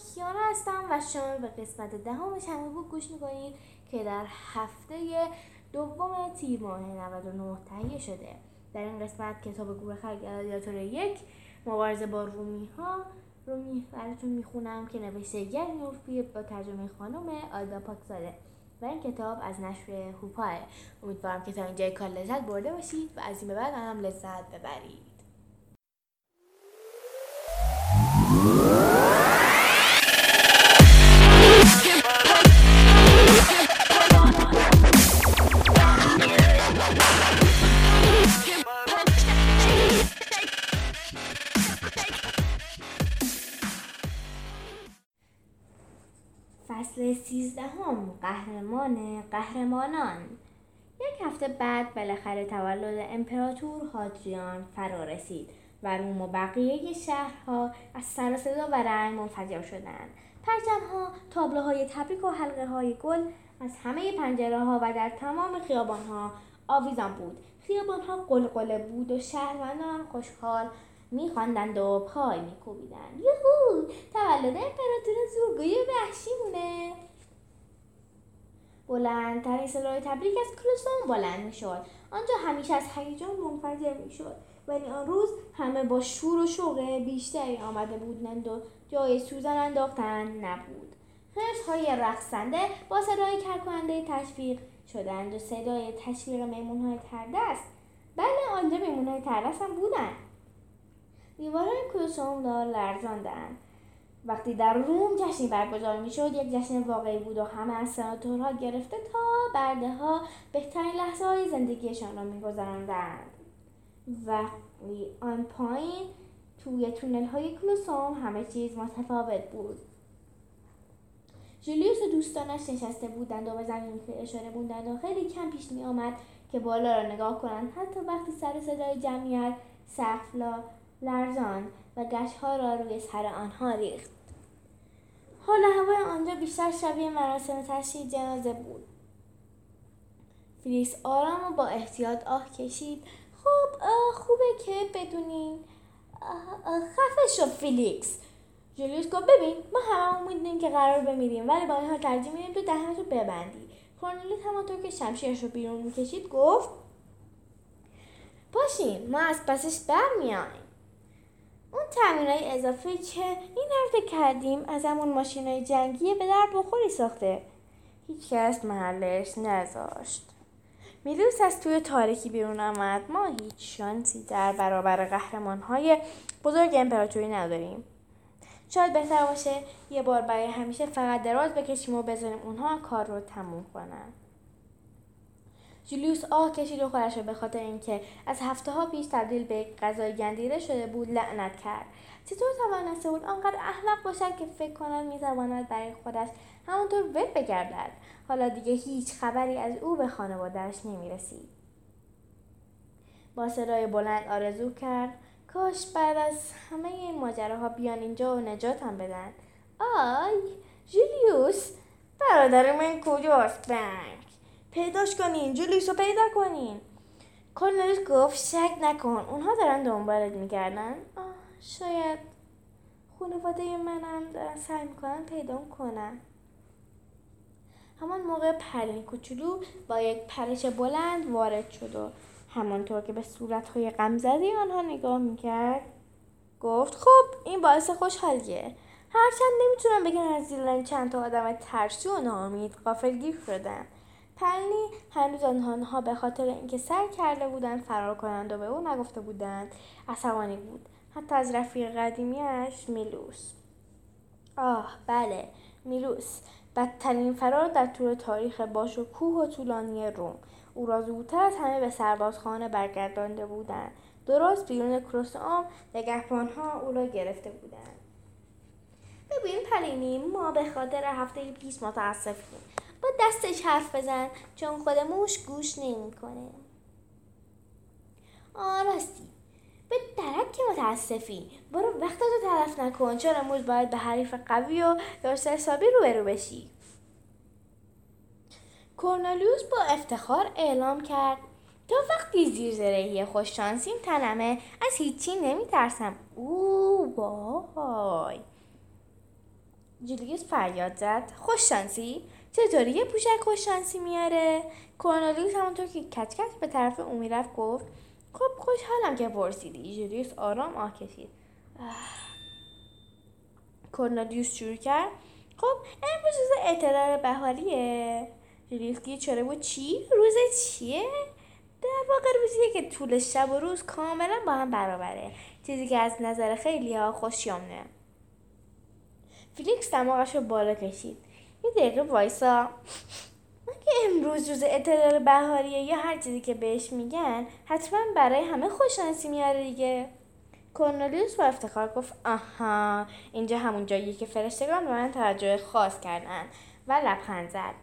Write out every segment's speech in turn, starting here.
کیانا هستم و شما به قسمت دهم شنبه بود گوش می‌کنید که در هفته دوم تیر ماه 99 تهیه شده. در این قسمت کتاب گروه خلق یک مبارزه با رومی ها رو براتون می‌خونم که نوشته گر نورفی با ترجمه خانم آلدا پاکزاده. و این کتاب از نشر هوپاه. امیدوارم که تا اینجای کار لذت برده باشید و از این به بعد هم لذت ببرید. سیزدهم قهرمان قهرمانان. یک هفته بعد بالاخره تولد امپراتور هادریان فرا رسید و روم و بقیه شهرها از سر صدا و رنگ منفجر شدند. پرچمها تابلوهای تبریک و حلقه های گل از همه پنجره ها و در تمام خیابان ها آویزان بود. خیابان ها قلقله بود و شهروندان خوشحال میخواندند و پای میکوبیدند. یهو تولد امپراتور زورگوی وحشیمونه! بلندترین صدای تبریک از کلوسون بلند می‌شد. آنجا همیشه از هیجان منفجر می‌شد. ولی آن روز همه با شور و شوق بیشتری آمده بودند و جای سوزن انداختن نبود. خرس های رقصنده با صدای کرکننده تشویق شدند و صدای تشویق میمون های تردست. بله آنجا میمون های تردست هم بودند دیوارهای کلوسوم را لرزاندند. وقتی در روم جشنی برگزار می‌شد یک جشن واقعی بود و همه از سناتورها گرفته تا برده ها بهترین لحظه های زندگیشان را میگذراندند. وقتی آن پایین توی تونل های کلوسوم همه چیز متفاوت بود. جولیوس و دوستانش نشسته بودند و به زمین اشاره بودند و خیلی کم پیش می آمد که بالا را نگاه کنند حتی وقتی سر صدای جمعیت سقف لرزاند و گچ‌ها را روی سر آنها ریخت. حال هوای آنجا بیشتر شبیه مراسم تشییع جنازه بود. فلیکس آرام و با احتیاط آه کشید. خب خوبه که بدونین. خفه شو فیلیکس جولیوس گفت ببین ما همه می‌دونیم که قرار بمیریم ولی با این حال ترجیح میدیم تو دهنت رو ببندی. کورنلیوس همانطور که شمشیرش رو بیرون می‌کشید گفت باشین ما از پسش برمیایم اون های اضافه که این هفته کردیم از همون ماشین های جنگی به در بخوری ساخته. هیچکس محلش نذاشت. میلوس از توی تاریکی بیرون آمد. ما هیچ شانسی در برابر قهرمان های بزرگ امپراتوری نداریم. شاید بهتر باشه یه بار برای همیشه فقط دراز بکشیم و بذاریم اونها کار رو تموم کنن. جولیوس آه کشید و خودش رو به خاطر اینکه از هفته ها پیش تبدیل به غذای گندیره شده بود لعنت کرد. چطور توانسته بود آنقدر احمق باشد که فکر کند می‌تواند برای خودش همانطور ول بگردد؟ حالا دیگه هیچ خبری از او به خانوادهش نمی‌رسید. با صدای بلند آرزو کرد کاش بعد از همه این ماجراها بیان اینجا و نجاتم بدن. آی جولیوس برادر من کجاست؟ بنگ. پیداش کنین جولیوس رو پیدا کنین. کورنلیوس گفت شک نکن اونها دارن دنبالت می‌کردن شاید خانواده منم دارن سعی می‌کنن پیدا کنن. همان موقع پرین کوچولو با یک پرش بلند وارد شد و همانطور که به صورتهای غمزده آنها نگاه می‌کرد گفت خب این باعث خوشحالیه. هرچند نمی‌تونم بگم از دیدن چند تا آدم ترسی و ناامید غافلگیر شدم پرنی هنوز آنها به خاطر اینکه سر کرده بودند فرار کنند و به او نگفته بودند عصبانی بود. حتی از رفیق قدیمیش میلوس. آه بله میلوس. بدترین فرار در طول تاریخ باش و کوه و طولانی روم. او را زودتر از همه به سربازخانه برگردانده بودند. درست بیرون کروسام نگهبانها او را گرفته بودند. ببین پرینی ما به خاطر هفته پیش متاسفیم. با دستش حرف بزن چون خود موش گوش نمی‌کنه. آه راستی. به درک که متاسفی. برو وقت رو تلف نکن. چون امروز باید به حریف قوی و درست حسابی روبرو بشی. کورنلیوس با افتخار اعلام کرد. تا وقتی زیر زرهی خوششانسیم تنمه. از هیچی نمیترسم. او وای. جولیوس فریاد زد. خوششانسی چطوری؟ یه پوشک خوششانسی میاره. کورنلیوس همونطور که کچ کچ به طرف او می‌رفت گفت خب خوشحالم که پرسیدی. جولیوس آرام آه کشید. کورنلیوس شروع کرد. خب امروز روز اعتدال بهاریه. جولیوس گیر چرا بود. چی؟ روز چیه؟ در واقع روزیه که طول شب و روز کاملا با هم برابره. چیزی که از نظر خیلی ها خوشیامنه فیلیکس دماغش رو بالا کشید. یه دقیقه وایسا. اگه امروز روز اعتدال بهاریه یا هر چیزی که بهش میگن حتما برای همه خوششانسی میاره دیگه. کورنلیوس با افتخار گفت آها اینجا همون جایی که فرشتگان به من توجه خاص کردن. و لبخند زد.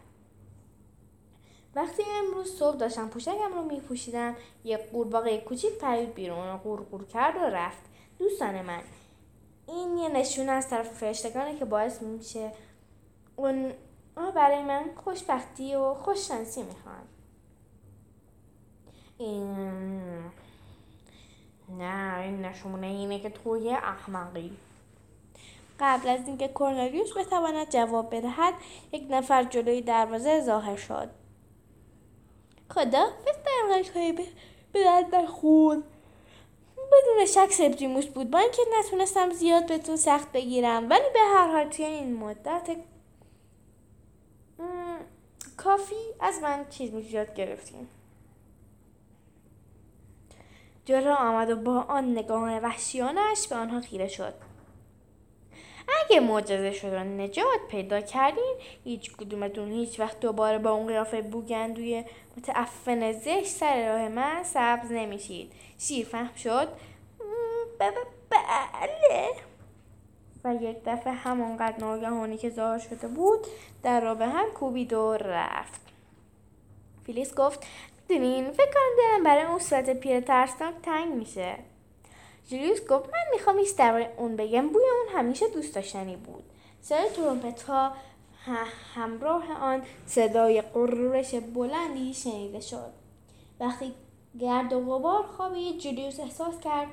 وقتی امروز صبح داشتم پوشکم رو میپوشیدم یه قورباغه کوچیک پرید بیرون قورقور کرد و رفت. دوستان من این یه نشونه از طرف فرشتگانه که باعث میشه اون برای من خوشبختی و خوششانسی می‌خوان. این نه این نشونه اینه که توی احمقی. قبل از اینکه کورنلیوس بتواند جواب بدهد یک نفر جلوی دروازه ظاهر شد. خدا بس های به درد نخور بدون شک سبزیموس بود. با اینکه نتونستم زیاد بهتون سخت بگیرم ولی به هر حال توی این مدت کافی از من چیز یاد گرفتیم. جلو آمد و با آن نگاه وحشیانش به آنها خیره شد. اگه معجزه شد و نجات پیدا کردین هیچ کدومتون هیچ وقت دوباره با اون قیافه بوگندوی متعفن زشت سر راه من سبز نمیشید. شیر فهم شد بله. یک دفعه همانقدر ناگهانی که ظاهر شده بود در را به هم کوبید و رفت. فیلیس گفت می‌دونین فکر کنم دلم برای اون صورت پیر ترسناک تنگ میشه. جولیوس گفت من می‌خوام ایست در اون بگم بوی اون همیشه دوست داشتنی بود. صدای ترومپت ها همراه آن صدای قررش بلندی شنیده شد. وقتی گرد و غبار خوابید جولیوس احساس کرد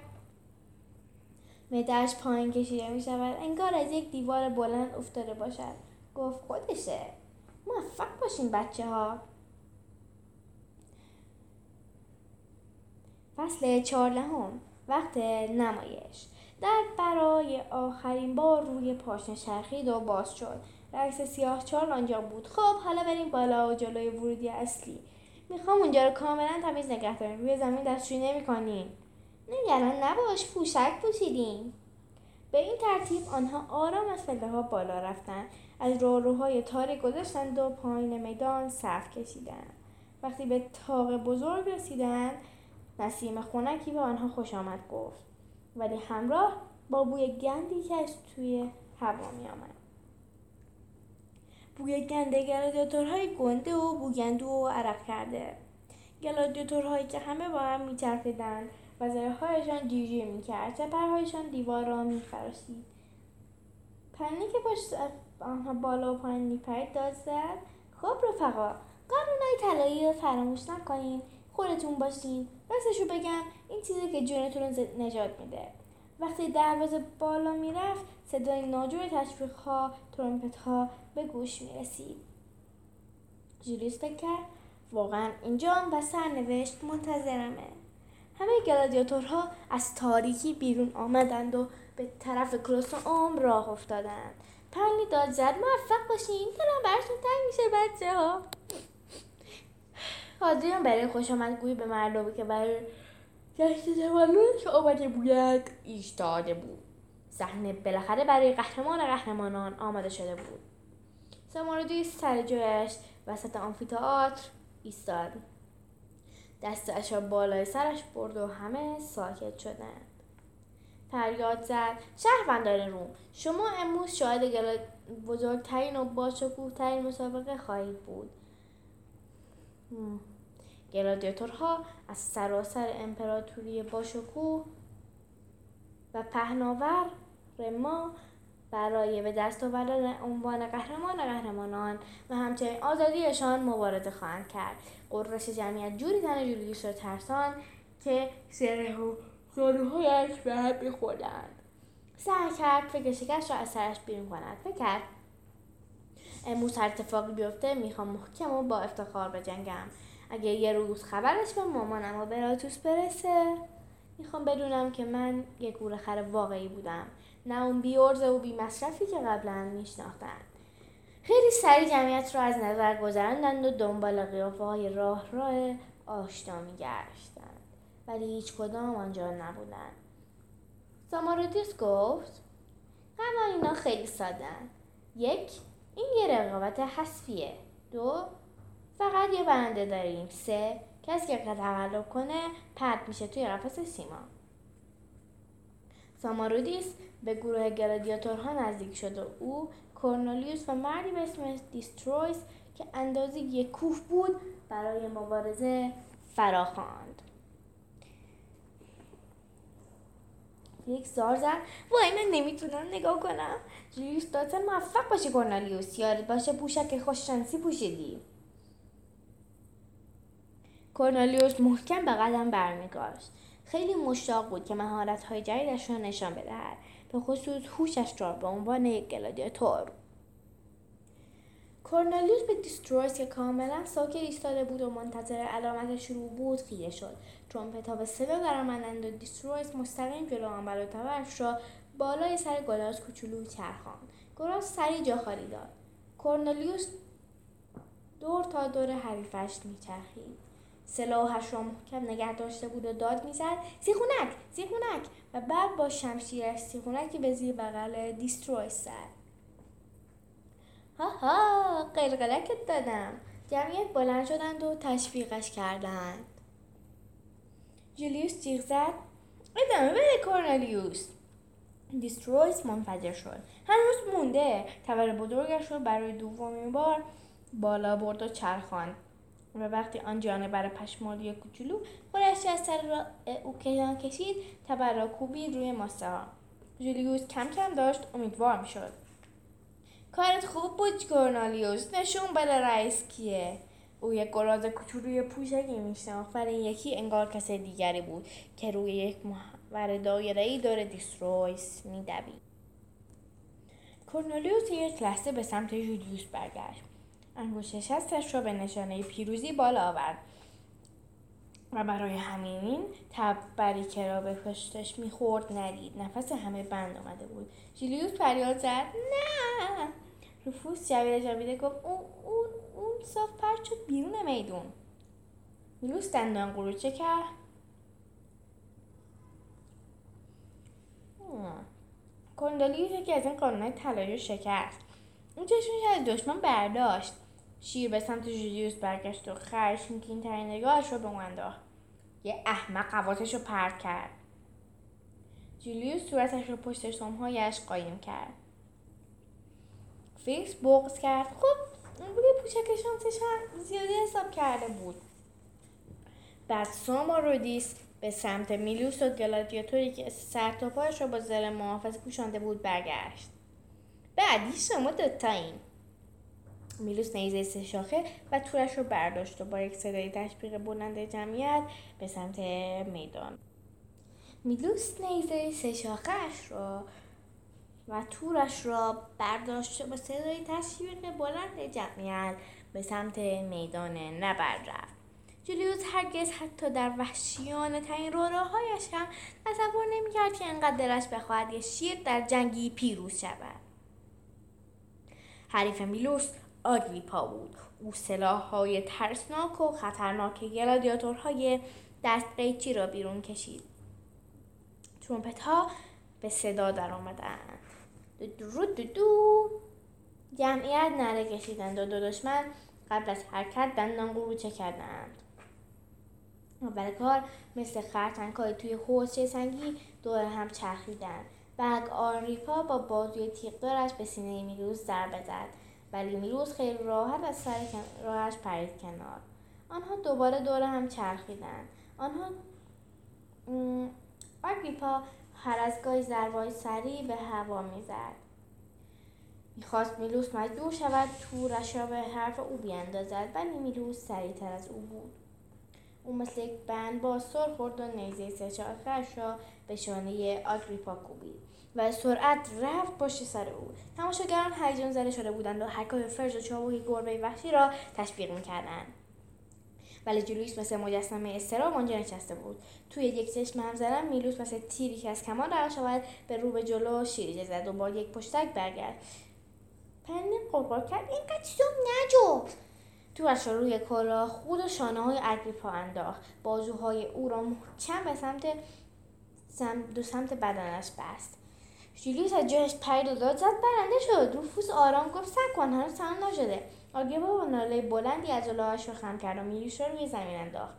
مدهش پایین کشیده می شود انگار از یک دیوار بلند افتاده باشد. گفت خودشه. موفق باشین بچه ها فصل چهاردهم وقت نمایش. در برای آخرین بار روی پاشنه چرخید و باز شد. رئیس سیاه چال آنجا بود. خب حالا بریم بالا و جلوی ورودی اصلی. می‌خوام اونجا رو کاملا تمیز نگه داریم روی زمین دستشویی نمی‌کنیم نگران نباش پوشک پوشیدیم. به این ترتیب آنها آرام از پله ها بالا رفتند از راهروهای تاریک گذشتند و پایین میدان صف کشیدند. وقتی به تاق بزرگ رسیدند نسیم خونکی به آنها خوش آمد گفت ولی همراه با بوی گندی که از توی هوا می آمد. بوی گنده گلادیاتورهای گنده و بوگندو و عرق کرده. گلادیاتورهایی که همه با هم میچرخیدند. و زرهایشان جیجی می‌کرد. چپرهایشان دیوار را میفراشید. پنی که پشت آنها بالا و پایین میپرید داد زد. خب رفقا قانونهای طلایی رو فراموش نکنین. خودتون باشین. راستشو بگم این چیزی که جونتون رو نجات میده. وقتی دروازه بالا می‌رفت صدای ناجور تشویق ها ترومپت ها به گوش می‌رسید. جولیس فکر کرد واقعا اینجا و سرنوشت منتظرمه. همه گلادیاتورها از تاریکی بیرون آمدند و به طرف کروس عمر راه افتادند. پرلی داد زد موفق باشین. دلم براتون تنگ میشه بچه ها حاضرم برای خوش گویی به مردمی که برای جشن تولدش آمده بودند. ایستاده بود. صحنه بالاخره برای قهرمان قهرمانان آماده شده بود. سماردوی سر جایش وسط آمفیتئاتر ایستاد. دستش را بالای سرش برد و همه ساکت شدند. فریاد زد شهروندان روم شما امروز شاهد بزرگترین و باشکوهترین مسابقه خواهید بود. گلادیاتورها از سراسر امپراتوری باشکوه و پهناور ما برای به دست آوردن عنوان قهرمان قهرمانان و همچنین آزادیشان مبارزه خواهند کرد. قررش جمعیت جوری تن جولیوس را ترسان که سره و زانوهایش به هم میخوردند. سعی کرد فکر شکست را از سرش بیرون کند. فکر کرد امروز هر اتفاقی بیفته می‌خوام محکم و با افتخار بجنگم اگه یه روز خبرش به مامانم و براتوس برسه می‌خوام بدونم که من یه گورخر واقعی بودم. نه اون بیارزه و بی مصرفی که قبلا میشناختن. خیلی سریع جمعیت رو از نظر گذراندند و دنبال قیافه های راه راه آشنا میگشتند. ولی هیچ کدام آنجا نبودند. سامارودیس گفت قوانینا خیلی ساده یک این یه رقابت حسفیه دو فقط یه برنده داریم. سه کسی که تقلب کنه پرت میشه توی قفس سیما. سامارودیس به گروه گلادیاتورها نزدیک شد و او کورنولیوس و مردی به اسم دیسترویس که اندازه یک کوف بود برای مبارزه فراخواند. یک زار زد. وای من نمی‌تونم نگاه کنم. جولیوس دادن موفق باشه کورنالیوس یاد باشه پوشک خوششانسی پوشیدی. کورنالیوس محکم به قدم برمی‌داشت خیلی مشتاق بود که مهارت های جدیدش را نشان بدهد. به خصوص هوشش را به عنوان یک گلادیاتور. کورنالیوس به دیسترویس که کاملا ساکت ایستاده بود و منتظر علامت شروع بود خیره شد. ترومپت ها به صدا درآمدند و دیسترویس مستقیم جلو اومد و تبرش را بالای سر گلاس کوچولو چرخاند. گلاس سریع جا خالی داد. کورنلیوس دور تا دور حریفش میچرخید. سلاحش را محکم نگه داشته بود و داد می‌زد. سیخونک سیخونک. و بعد با شمشیرش سیخونکی به زیر بغل دیسترویس زد ها ها قلقلکت دادم. جمعیت بلند شدند و تشویقش کردند. جولیوس جیغ زد. ادامه بده کورنلیوس. دیسترویس منفجر شد. هنوز مونده. تبر بزرگش رو برای دومین بار بالا برد و چرخان و وقتی آن جانور پشمالی کوچولو خودش از سر را او کشان کشید را کوبید روی ماسه ها جولیوس کم کم داشت امیدوار می‌شد. کارت خوب بود کورنالیوس نشون بده رئیس کیه؟ او یک گراز کوچولوی پوشکی میشناخت. ولی یکی انگار کس دیگری بود که روی یک محور دایرهای دور دیسترویس میدوید. کورنلیوس یک لحظه به سمت جولیوس برگشت. انگشت شستش را به نشانه پیروزی بالا آورد. و برای همین تبری که را به پشتش می‌خورد ندید. نفس همه بند آمده بود. جولیوس فریاد زد. نه! رفوس جویده جویده گفت اون اون اون صاف پرد شد بیرون میدون. میلوس دندان قروچه کرد. کندالیوس یکی از این قانونهای طلایی شکست. اون چشمش از دشمن برداشت. شیر به سمت جولیوس برگشت و خشمگین ترین نگاهش رو به اون انداخت. یه احمق قواتش رو پرت کرد. جولیوس صورتش رو پشت سمهایش قایم کرد. فیکس بغز کرد. خب روی پوشک شانسش هم زیادی حساب کرده بود. بعد ساما رودیس به سمت میلوس و گلادیاتوری که سر تا پایش را با زر محافظ پوشانده بود برگشت. بعدی شما دوتایین میلوس نیزه سه شاخه و تورش رو برداشت و با یک صدای تشبیق بلند جمعیت به سمت میدان. میلوس نیزه سه شاخهش را و تورش را برداشت با صدای تشویق بلند جمعیت به سمت میدان نبرد رفت. جولیوس هرگز حتی در وحشیانه ترین روراهایش هم تصور نمی‌کرد که انقدر دلش بخواهد یه شیر در جنگی پیروز شود. حریف میلوس آگریپا بود او های ترسناک و خطرناک گلادیاتورهای دست قیچی را بیرون کشید. ترومپت ها به صدا در آمدند دو دو دو جمعیت نره کشیدند و دو دشمن قبل از حرکت دندان قروچه کردند. اول کار مثل خرتنگهای توی حوزچه سنگی دور هم چرخیدند. بعد آریپا با بازوی تیغدارش به سینه میروز ضربه زد. ولی میروز خیلی راحت از سر راهش پرید کنار. آنها دوباره دور هم چرخیدند. آنها آریپا هر از گاهی ضربای سریع به هوا می‌زد. می‌خواست میلوس مجبور شود تورش را به حرف او بیاندازد ولی میلوس سریعتر از او بود. او مثل یک بند با سر خورد و نیزه سه را به شانه آگریپا کوبید. و سرعت رفت پشت سر او. تماشاگران هیجان زده شده بودند و حرکات فرز و چابوی گربه وحشی را تشویق می‌کردند. ولی جلویس مثل مجسمه استراب آنجا نشسته بود. توی یک چشم هم زدن میلوس مثل تیری که از کمان رها شود به رو به جلو شیرجه زد و با یک پشتک برگرد پنی قرقر کرد اینقدر سوم نجو! تو روی کلا خود و شانه های اگریپا انداخت. بازوهای او را محکم به سمت دو سمت بدنش بست. جولیوس از جایش پرید و داد زد برنده شد. روفوس آرام گفت سب کن هنوز تمام نشده. آگریپا با ناله بلندی از جلوهاش رو خم کرد و میلیوس را روی زمین انداخت.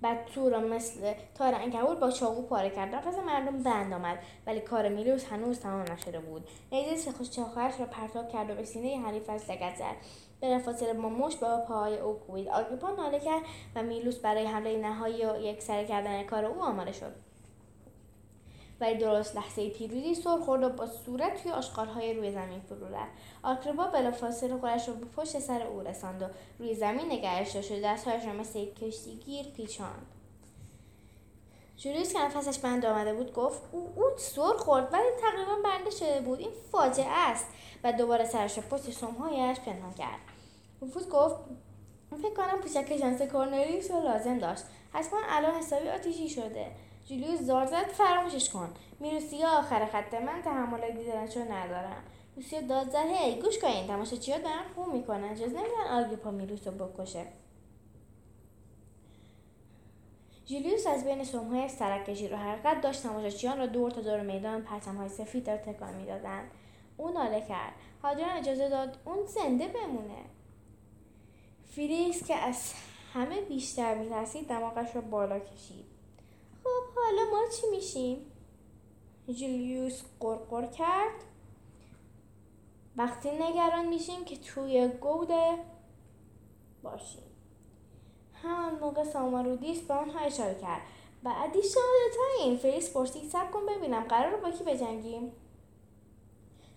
بعد تو را مثل تار انکبوت با چاقو پاره کرد. نفس مردم بند آمد ولی کار میلیوس هنوز تمام نشده بود. نیزه سخوش چاخرش را پرتاب کرد و به سینه حریفش لگت زد. بلافاصله با مشت با پاهای او کوبید. آگریپا ناله کرد و میلوس برای حمله نهایی و یک سر کردن کار او آماده شد. ولی درست لحظه پیروزی سر خورد و با صورت توی آشغالهای روی زمین فرو رفت. آکربا بلافاصله خودش رو به پشت سر او رساند و روی زمین نگهش داشت و دستهایش را مثل یک کشتیگیر پیچاند. جولیوس که نفسش بند آمده بود گفت او اون سر خورد ولی تقریبا برنده شده بود. این فاجعه است. و دوباره سرش پشت سمهایش پنهان کرد. رفوز گفت فکر کنم پوشک شانس کورنلیوس رو لازم داشت. حتما الان حسابی آتیشی شده. جولیوس زار زد فراموشش کن. میروسیا آخر خط من تحمل دیدنش رو ندارم لوسیا داد زد هی گوش کنین تماشاچیها دارن خون می‌کنن. اجازه نمیدن آگریپا میروس رو بکشه. جولیوس از بین سرمهای سرک کشید و حرکت داشت. تماشاچیان را دور تا دور میدان پرچمهای سفید را تکان می‌دادند او ناله کرد. حاضران اجازه داد اون زنده بمونه. فریس که از همه بیشتر میترسید دماغش را بالا کشید. خب حالا ما چی میشیم؟ جولیوس قرقر کرد. وقتی نگران میشیم که توی گوده باشیم. همان موقع سامارودیس به آنها اشاره کرد. بعدی شما این فریس پرسید سب کن ببینم قرار با کی بجنگیم؟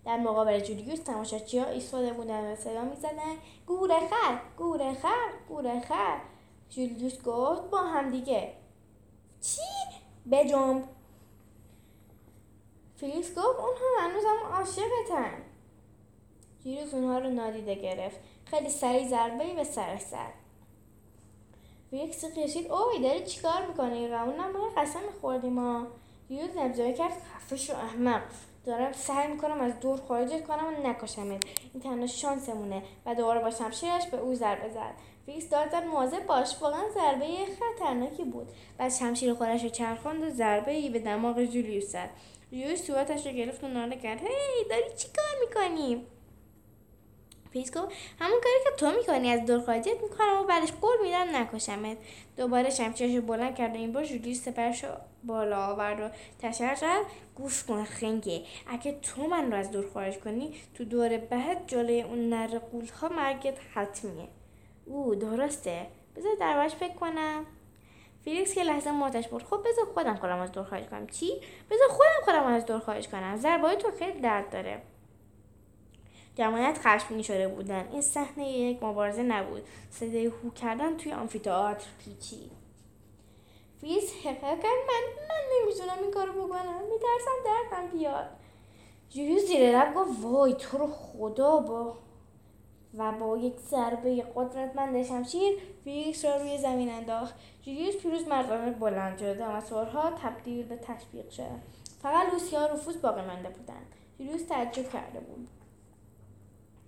در مقابل جولیوس تماشاچی ها ایستاده بودن و صدا می‌زدن گوره خر گوره خر گوره خر. جولیوس گفت با هم دیگه. چی؟ بجنب فیلیکس گفت اونها هنوزم عاشقتن. جیروز اونها رو نادیده گرفت. خیلی سریع ضربه به سرش زد. فیلیکس قشید اوی داری چیکار می‌کنی؟ قمون ما قسم خوردیم ما جیروز نبزایی کرد. خفش رو احمق. دارم سعی می‌کنم از دور خارجت کنم و نکشمت. این تنها شانسمونه. و دوباره با شمشیرش به او ضربه زد. فیلیکس داد زد مواظب باش. واقعا ضربه خطرناکی بود. و شمشیر خودش رو چرخاند و ضربه ای به دماغ جولیوس زد. جولیوس صورتش رو گرفت و ناله کرد. هی داری چی کار می‌کنی؟ پیس گفت همون کاری که تو می‌کنی از دور خارجت می‌کنم و بعدش قول میدم نکشمت. دوباره شمشیرش رو بلند کرد و این بار جولیوس سپرش رو بالا آورد و تشر کرد گوش کن خنگه اگه تو من رو از دور خارج کنی تو دور بعد جلوی اون نر ها مرگت حتمیه. او درسته. بذار دربارش فکر کنم. فیلیکس که لحظه ماتش بود خب بذار خودم خودم از دور خارج کنم. چی؟ بذار خودم خودم از دور خارج کنم. ضربای تو خیلی درد داره. جمعیت خشمگین شده بودن. این صحنه یک مبارزه نبود. صدای هو کردن توی آمفیتئاتر پیچید. فیلیکس هق هق کرد. من من نمی‌تونم این کارو بکنم. میترسم دردم بیاد. جولیوس زیر لب گفت وای تو رو خدا با و با یک ضربه قدرتمند شمشیر فیلیکس را روی زمین انداخت. جولیوس پیروز مردانه بلند شد. و سرها تبدیل به تشویق شد فقط لوسیا رفوس باقی مانده بودند. جولیوس تعجب کرده بود.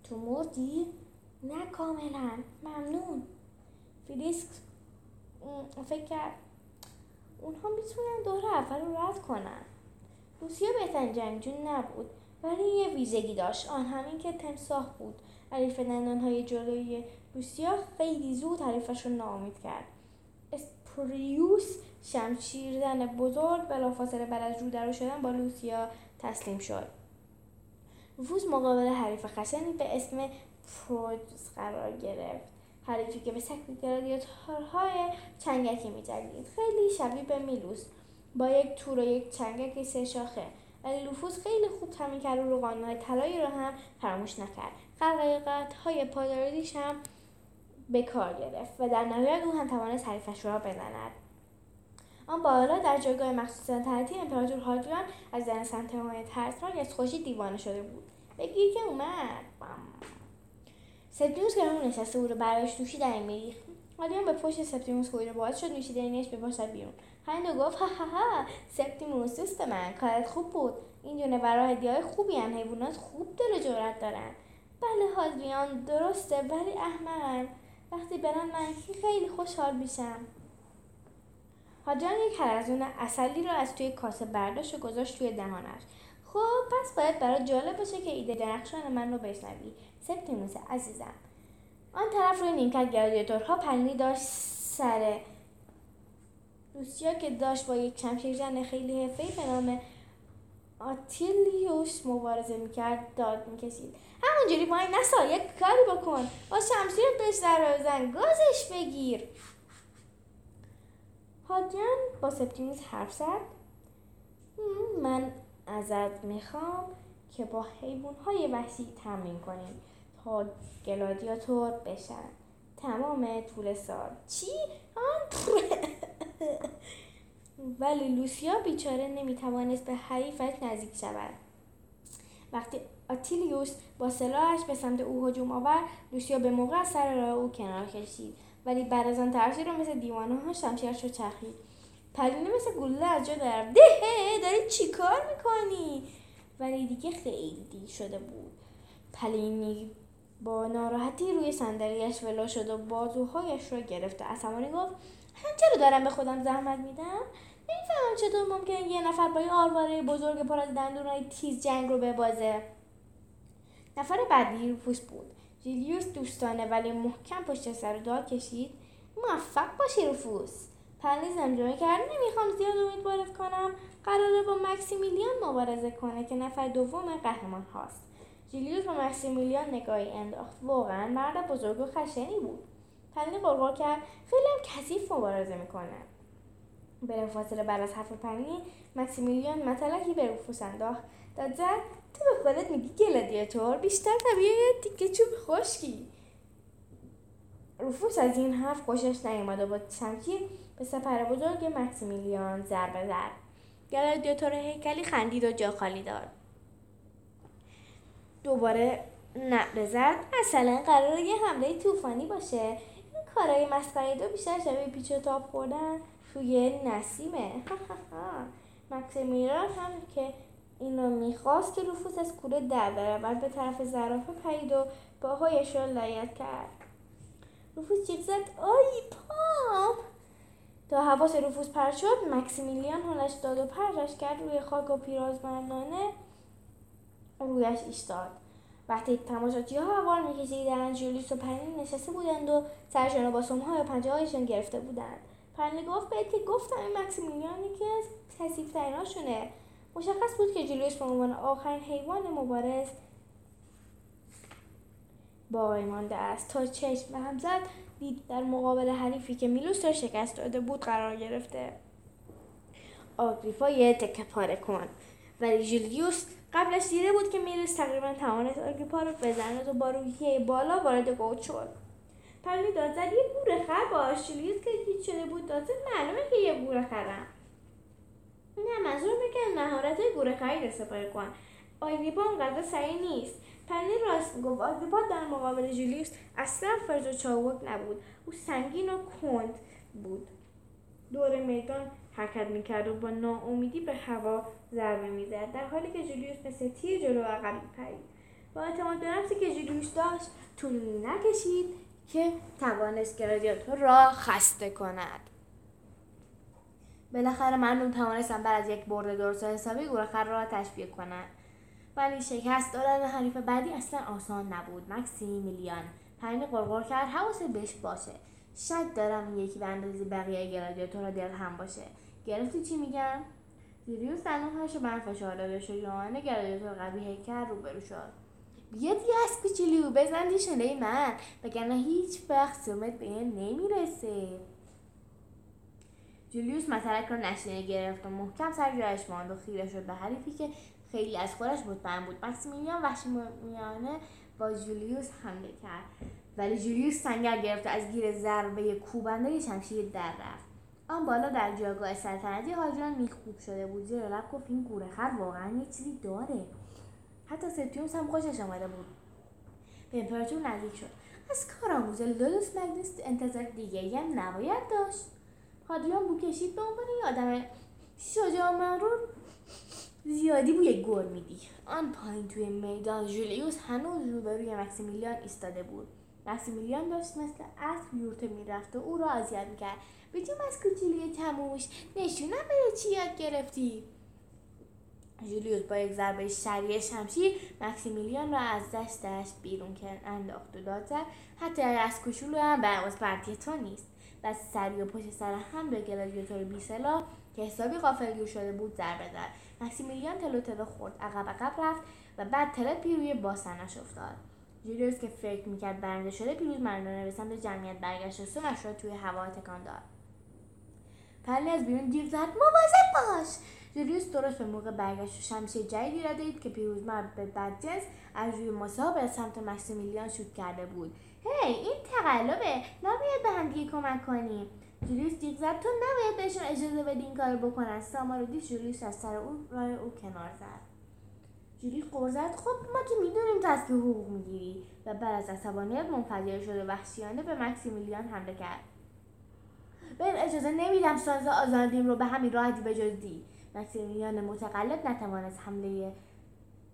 تو مردی نه کاملا ممنون. فیلیکس فکر کرد اونها می‌تونن دور اول رو رد کنن. لوسیا بهترین جنگجو نبود ولی یه ویژگی داشت. اون هم این که تمساح بود. حریف های جلوی لوسیا خیلی زود حریفش رو ناامید کرد. اسپریوس شمشیرزن بزرگ بلافاصله بعد از رو درو شدن با لوسیا تسلیم شد. رفوز مقابل حریف خشنی به اسم پروز قرار گرفت. حریفی که به سکت گلادیاتورهای چنگکی میجنگید. خیلی شبیه به میلوس. با یک تور و یک چنگک سه شاخه. ولی لوفوس خیلی خوب تمرین کرد و قانون طلایی را هم فراموش نکرد. قلقلقت های پاداردیش هم به کار گرفت و در نهایت او هم توانست حریفش را بزند. آن بالا در جایگاه مخصوص تحتی امپراتور هادریان از زن سنتهای ترسناک از خوشی دیوانه شده بود. بگیر که اومد. سپتیموس که نشسته بود و برایش نوشیدنی میریخت. هادریان به پشت سپتیموس کویر باز شد نوشیدنیش بپاشد بیرون. هند گفت ها ها ها سپتیموس دوست من کارت خوب بود. این جونورا هدیههای خوبی هم حیوانات خوب دل جرأت دارن. بله هادریان درسته ولی احمد وقتی برن من خیلی خوشحال میشم. هادریان یک حلزون اصلی را از توی کاسه برداشت و گذاشت توی دهانش. خب پس باید برای جالب باشه که ایده درخشان من رو بشنوی سپتیموس عزیزم. آن طرف روی نیمکت گلادیاتورها پنی داشت سر روسیا که داشت با یک شمشیرزن خیلی حرفهای به نام آتیلیوس مبارزه می‌کرد داد می‌کشید. همونجوری این نسا یک کاری بکن. با شمشیر بهش ضربه بزن. گازش بگیر. هادیان با سپتیموس حرف زد. من ازت می‌خوام که با های وحشی تمرین کنیم. تا گلادیاتور بشن. تمام طول سال. چی؟ ولی لوسیا بیچاره نمی‌توانست به حریفش نزدیک شود. وقتی آتیلیوس با سلاحش به سمت او هجوم آورد لوسیا به موقع سر راه او کنار کشید. ولی بعد از آن ترسید رو مثل دیوانه ها شمشیرش رو چرخید. پرینه مثل گلوله از جا درم ده داری چی کار می‌کنی؟ ولی دیگه خیلی دیر شده بود. پلینی با ناراحتی روی صندلیاش ولو شد و بازوهایش را گرفت. و عصبانی گفت چرا دارم به خودم زحمت میدم؟ نمی‌فهمم چطور ممکنه یه نفر با یه آرواره بزرگ پر از دندونهای تیز جنگ رو ببازه. نفر بعدی روپوس بود. جیلیوس دوستانه ولی محکم پشت سر داد کشید. موفق باشی روفوس پرنی زمجمه کرد نمی‌خوام زیاد امید کنم. قراره با مکسیمیلیان مبارزه کنه که نفر دوم قهرمان هاست. جیلیوس با مکسیمیلیان نگاهی انداخت. واقعا مرد بزرگ و خشنی بود. پرنی قرقر کرد. خیلی هم کثیف مبارزه می‌کنه. فاصله بعد از حرف پرنی مکسیمیلیان مطلقی به روفوس انداخت. داد زد تو به خودت میگی گلادیاتور بیشتر طبیعه تیکه چوب خشکی. روفوس از این حرف خوشش نیامد و با شمشیر به سپر بزرگ مکسیمیلیان ضربه زد. گلادیاتور هیکلی خندید و جا خالی داد. دوباره نعره زد. اصلا قرار یه حمله طوفانی باشه. این کارهای مسخره دو بیشتر شبیه پیچ و تاب خوردن توی نسیمه. مکسیمیلیان هم که اینو می‌خواست که روفوس از کوره در بعد به طرف زرافه پرید و پاهایش را لایت کرد. روفوس جیغ زد. آی پام تا حواس روفوس پر شد مکسیمیلیان حالش داد و پرش کرد روی خاک و پیرازمندانه. رویش ایستاد وقتی تماشاچی ها هوار میکشیدند جولیس و نشسته بودند و سرشان را با سمهای و پنجه هایشان گرفته بودند. پرنی گفت بهت که گفتم این مکسیمیلیان یکی از کسیفتریناشونه مشخص بود که جولیوس به عنوان آخرین حیوان مبارز باقی مانده است. تا چشم هم زد دید در مقابل حریفی که میلوس را شکست داده بود قرار گرفته. آگریپا یه تکه پاره کن. ولی جولیوس قبلش دیده بود که میلوس تقریبا توانست آگریپا رو بزند و با روحیه بالا وارد گوت شد. پرلی داد یه گوره خر باش جولیوس که هیچ شده بود. داد معلومه که یه گوره خرم نه منظور که مهارت گورخری رو استفاده کن. آگریپا اونقدر سریع نیست. پنی راست می‌گفت. آگریپا در مقابل جولیوس اصلا فرز و چاوک نبود. او سنگین و کند بود. دور میدان حرکت می‌کرد و با ناامیدی به هوا ضربه می‌زد. در حالی که جولیوس مثل تیر جلو عقب میپرید. با اعتماد به نفسی که جولیوس داشت طول نکشید که توانست گرادیاتور را خسته کند. بالاخره مردم توانستن بعد از یک برد درست حسابی گورخر را تشبیه کنند. ولی شکست دادن حریف بعدی اصلا آسان نبود. مکسی میلیان پرینه قرقر کرد. حواست بهش باشه. شک دارم یکی به اندازه بقیه گلادیاتورها دل هم باشه. گرفتی چی میگم زیریوس دندانهاش رو بر فشار داده شد. جوانه گلادیاتور قوی کرد روبرو شد. بیاد یه از کوچولو بزن دیشنه من. وگرنه هیچ وقت سومت به نمی‌رسه. جولیوس مطلق را نشینه گرفت و محکم سر جایش ماند و خیره شد به حریفی که خیلی از خودش مطمئن بود. مکسیمیلیان میانه با جولیوس حمله کرد. ولی جولیوس سنگر گرفت و از گیر ضربه کوبنده شمشیر در رفت. آن بالا در جایگاه سلطنتی حاجیان میخوب شده بود زیرا لب گفت این گورخر واقعا یه چیزی داره. حتی سپتیوس هم خوشش آمده بود. به امپراتور نزدیک شد. از کارآموز لولوس مگنوس انتظار دیگری هم نباید داشت. حادیان بو کشید به عنوان یه آدم شجاع مرور زیادی بوی گور میدی. آن پایین توی میدان جولیوس هنوز روبروی مکسیمیلیان ایستاده بود. مکسیمیلیان داشت مثل اسب یورته می‌رفت و او را اذیت می‌کرد. بیتیم از کوچولی تموش نشونم بده چی یاد گرفتی؟ جولیوس با یک ضربه شریع شمشیر مکسیمیلیان را از دستش بیرون کرد انداخت و داد زد. حتی از کوچولو هم به پرتی تو نیست. و سری و پشت سر هم به گلادیاتور بیسلا که حسابی غافلگیر شده بود ضربه زد مکسیمیلیان تلو تلو خورد عقب عقب رفت و بعد تلپی روی باسنش افتاد. جولیوس که فکر می‌کرد برنده شده پیروز مردانه به سمت جمعیت برگشت و سمش را توی هوا تکان داد. پلی از بیرون دیر زد مواظب باش! جولیوس درست به موقع برگشت و شمشیر جدیدی را دید که پیروزمرد به بدجنس از روی مسا به سمت مکسیمیلیان شوت کرده بود. هی این تقلبه! نباید به همدیگه کمک کنیم. جولیوس جیغ زد تو نباید بهشون اجازه بدی این کار بکنن. سامارو دید جولیوس از سر او راه او کنار زد. جولیوس قور زد خب ما که می‌دونیم تو از که حقوق می‌گیری و بعد از عصبانیت منفجر شد و وحشیانه به مکسیمیلیان حمله کرد. به این اجازه نمیدم ساز آزادیم رو به همین راحتی بجزدی. مکسیمیلیان متقلب نتوانست حمله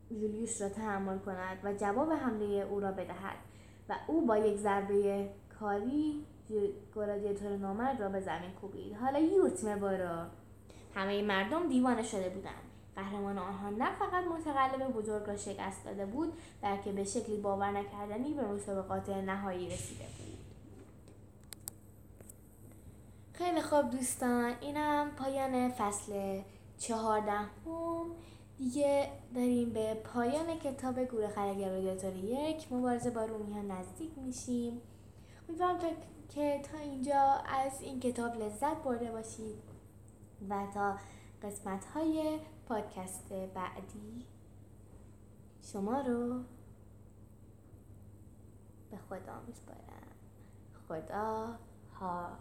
جولیوس را تحمل کند و جواب حمله او را بدهد و او با یک ضربه کاری گلادیاتور نامرد را به زمین کوبید. حالا یوتمه برو. همه مردم دیوانه شده بودند. قهرمان آنها نه فقط متقلب بزرگ را شکست داده بود بلکه به شکلی باور نکردنی به مسابقات نهایی رسیده بود. خیلی خوب دوستان اینم پایان فصل چهاردهم دیگه داریم به پایان کتاب گوره خرگر رادیاتور یک. مبارزه با رومیان نزدیک میشیم. امیدوارم که تا اینجا از این کتاب لذت برده باشید و تا قسمت های پادکست بعدی. شما رو به خدا میسپارم. خدا ها